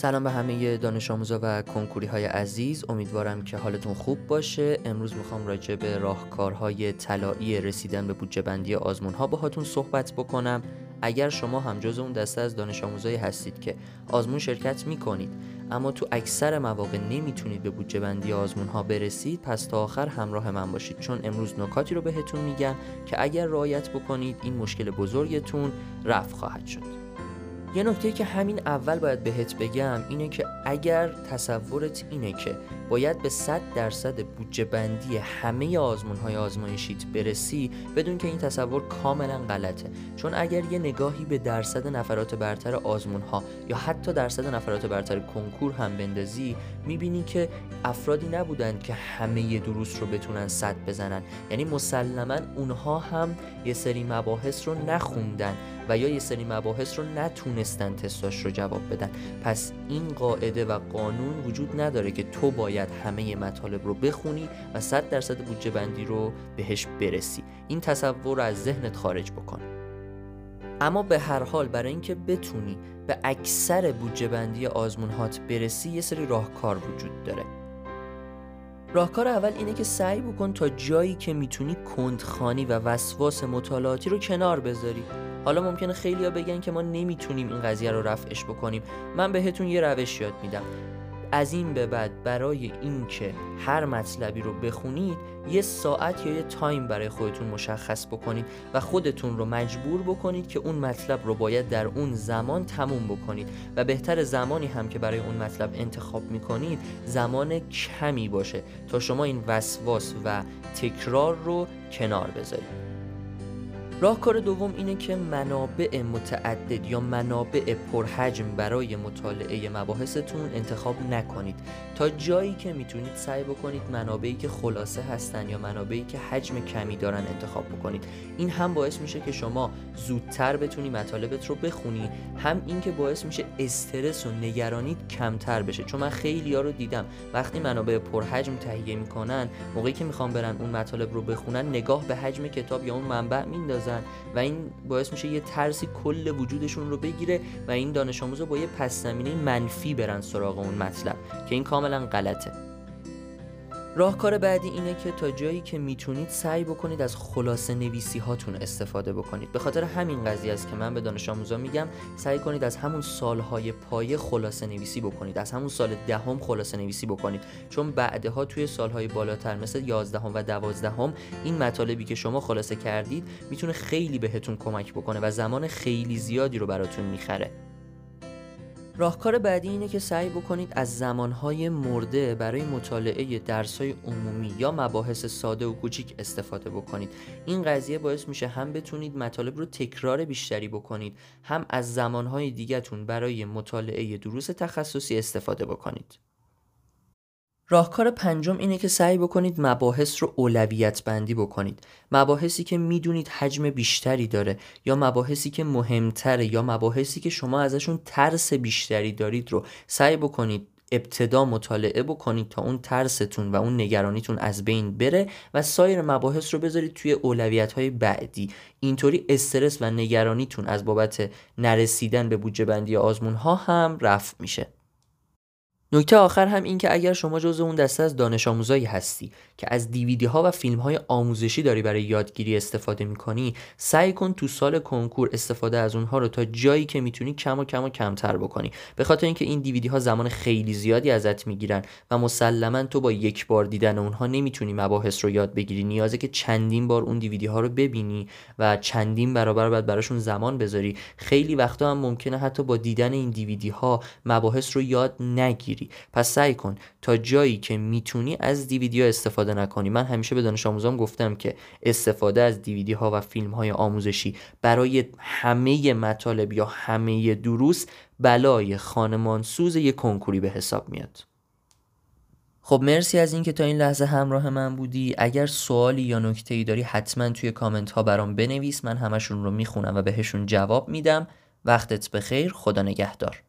سلام به همه دانش آموزا و کنکوری های عزیز. امیدوارم که حالتون خوب باشه. امروز می‌خوام راجع به راهکارهای طلایی رسیدن به بودجه بندی آزمون ها باهاتون صحبت بکنم. اگر شما هم جز اون دسته از دانش آموزایی هستید که آزمون شرکت می‌کنید اما تو اکثر مواقع نمی‌تونید به بودجه بندی آزمون ها برسید پس تا آخر همراه من باشید. چون امروز نکاتی رو بهتون میگم که اگر رعایت بکنید این مشکل بزرگتون رفع خواهد شد. یه نکته که همین اول باید بهت بگم اینه که اگر تصورت اینه که باید به 100 درصد بودجه بندی همه آزمون های آزمایشیت برسی بدون که این تصور کاملا غلطه. چون اگر یه نگاهی به درصد نفرات برتر آزمون ها یا حتی درصد نفرات برتر کنکور هم بندازی می‌بینی که افرادی نبودن که همه دروس رو بتونن صد بزنن. یعنی مسلما اونها هم یه سری مباحث رو نخوندن و یا یه سری مباحث رو نتونستن تستاش رو جواب بدن. پس این قاعده و قانون وجود نداره که تو باید همه مطالب رو بخونی و 100 درصد بودجه بندی رو بهش برسی. این تصور رو از ذهنت خارج بکن. اما به هر حال برای اینکه بتونی به اکثر بودجه بندی آزمون برسی یه سری راهکار وجود داره. راهکار اول اینه که سعی بکن تا جایی که می‌تونی کندخانی و وسواس مطالعاتی رو کنار بذاری. حالا ممکنه خیلیا بگن که ما نمی‌تونیم این قضیه رو رفعش بکنیم. من بهتون یه روش یاد میدم. از این به بعد برای اینکه هر مطلبی رو بخونید یه ساعت یا یه تایم برای خودتون مشخص بکنید و خودتون رو مجبور بکنید که اون مطلب رو باید در اون زمان تموم بکنید. و بهتر زمانی هم که برای اون مطلب انتخاب می‌کنید زمان کمی باشه تا شما این وسواس و تکرار رو کنار بذارید. راهکار دوم اینه که منابع متعدد یا منابع پرحجم برای مطالعه مباحثتون انتخاب نکنید. تا جایی که می‌تونید سعی بکنید منابعی که خلاصه هستن یا منابعی که حجم کمی دارن انتخاب بکنید. این هم باعث میشه که شما زودتر بتونی مطالبت رو بخونی. هم این که باعث میشه استرس و نگرانیت کمتر بشه. چون من خیلی ها رو دیدم. وقتی منابع پرحجم تهیه می‌کنن موقعی که می‌خوام برن اون مطالب رو بخونن نگاه به حجم کتاب یا اون منبع میندازن. و این باعث میشه یه ترسی کل وجودشون رو بگیره و این دانش آموز با یه پس زمینه منفی برن سراغ اون مطلب که این کاملا غلطه. راهکار بعدی اینه که تا جایی که می‌تونید سعی بکنید از خلاصه نویسی هاتون استفاده بکنید. به خاطر همین قضیه است که من به دانش آموزا میگم سعی کنید از همون سالهای پایه خلاصه نویسی بکنید. از همون سال دهم خلاصه نویسی بکنید. چون بعدها توی سالهای بالاتر مثل 11 و 12 این مطالبی که شما خلاصه کردید می‌تونه خیلی بهتون کمک بکنه و زمان خیلی زیادی رو براتون می‌خره. راهکار بعدی اینه که سعی بکنید از زمانهای مرده برای مطالعه درسهای عمومی یا مباحث ساده و کوچیک استفاده بکنید. این قضیه باعث میشه هم بتونید مطالب رو تکرار بیشتری بکنید هم از زمانهای دیگهتون برای مطالعه دروس تخصصی استفاده بکنید. راهکار پنجم اینه که سعی بکنید مباحث رو اولویت بندی بکنید. مباحثی که می‌دونید حجم بیشتری داره یا مباحثی که مهمتره یا مباحثی که شما ازشون ترس بیشتری دارید رو سعی بکنید ابتدا مطالعه بکنید تا اون ترستون و اون نگرانیتون از بین بره و سایر مباحث رو بذارید توی اولویت های بعدی. اینطوری استرس و نگرانیتون از بابت نرسیدن به بودجه بندی آزمون ها هم رفع میشه. نکته آخر هم این که اگر شما جز اون دسته از دانش آموزایی هستی که از دیویدی ها و فیلم های آموزشی داری برای یادگیری استفاده می‌کنی سعی کن تو سال کنکور استفاده از اونها رو تا جایی که می‌تونی کم و کم و کمتر بکنی. به خاطر اینکه این دیویدی ها زمان خیلی زیادی ازت می‌گیرن و مسلما تو با یک بار دیدن اونها نمی‌تونی مباحث رو یاد بگیری. نیازه که چندین بار اون دیویدی ها رو ببینی و چندین برابر بعد براشون زمان بذاری. خیلی وقتا هم ممکنه حتی با دیدن این دیویدی ها مباحث رو یاد نگیری. پس سعی کن تا جایی که می‌تونی از دیویدی ها استفاده نکنی. من همیشه به دانش آموزام گفتم که استفاده از دیویدی ها و فیلم های آموزشی برای همه مطالب یا همه دروس بلای خانمانسوز یک کنکوری به حساب میاد. خب مرسی از اینکه تا این لحظه همراه من بودی. اگر سوالی یا نکته ای داری حتما توی کامنت ها برام بنویس. من همشون رو می‌خونم و بهشون جواب میدم. وقتت بخیر. خدا نگهدار.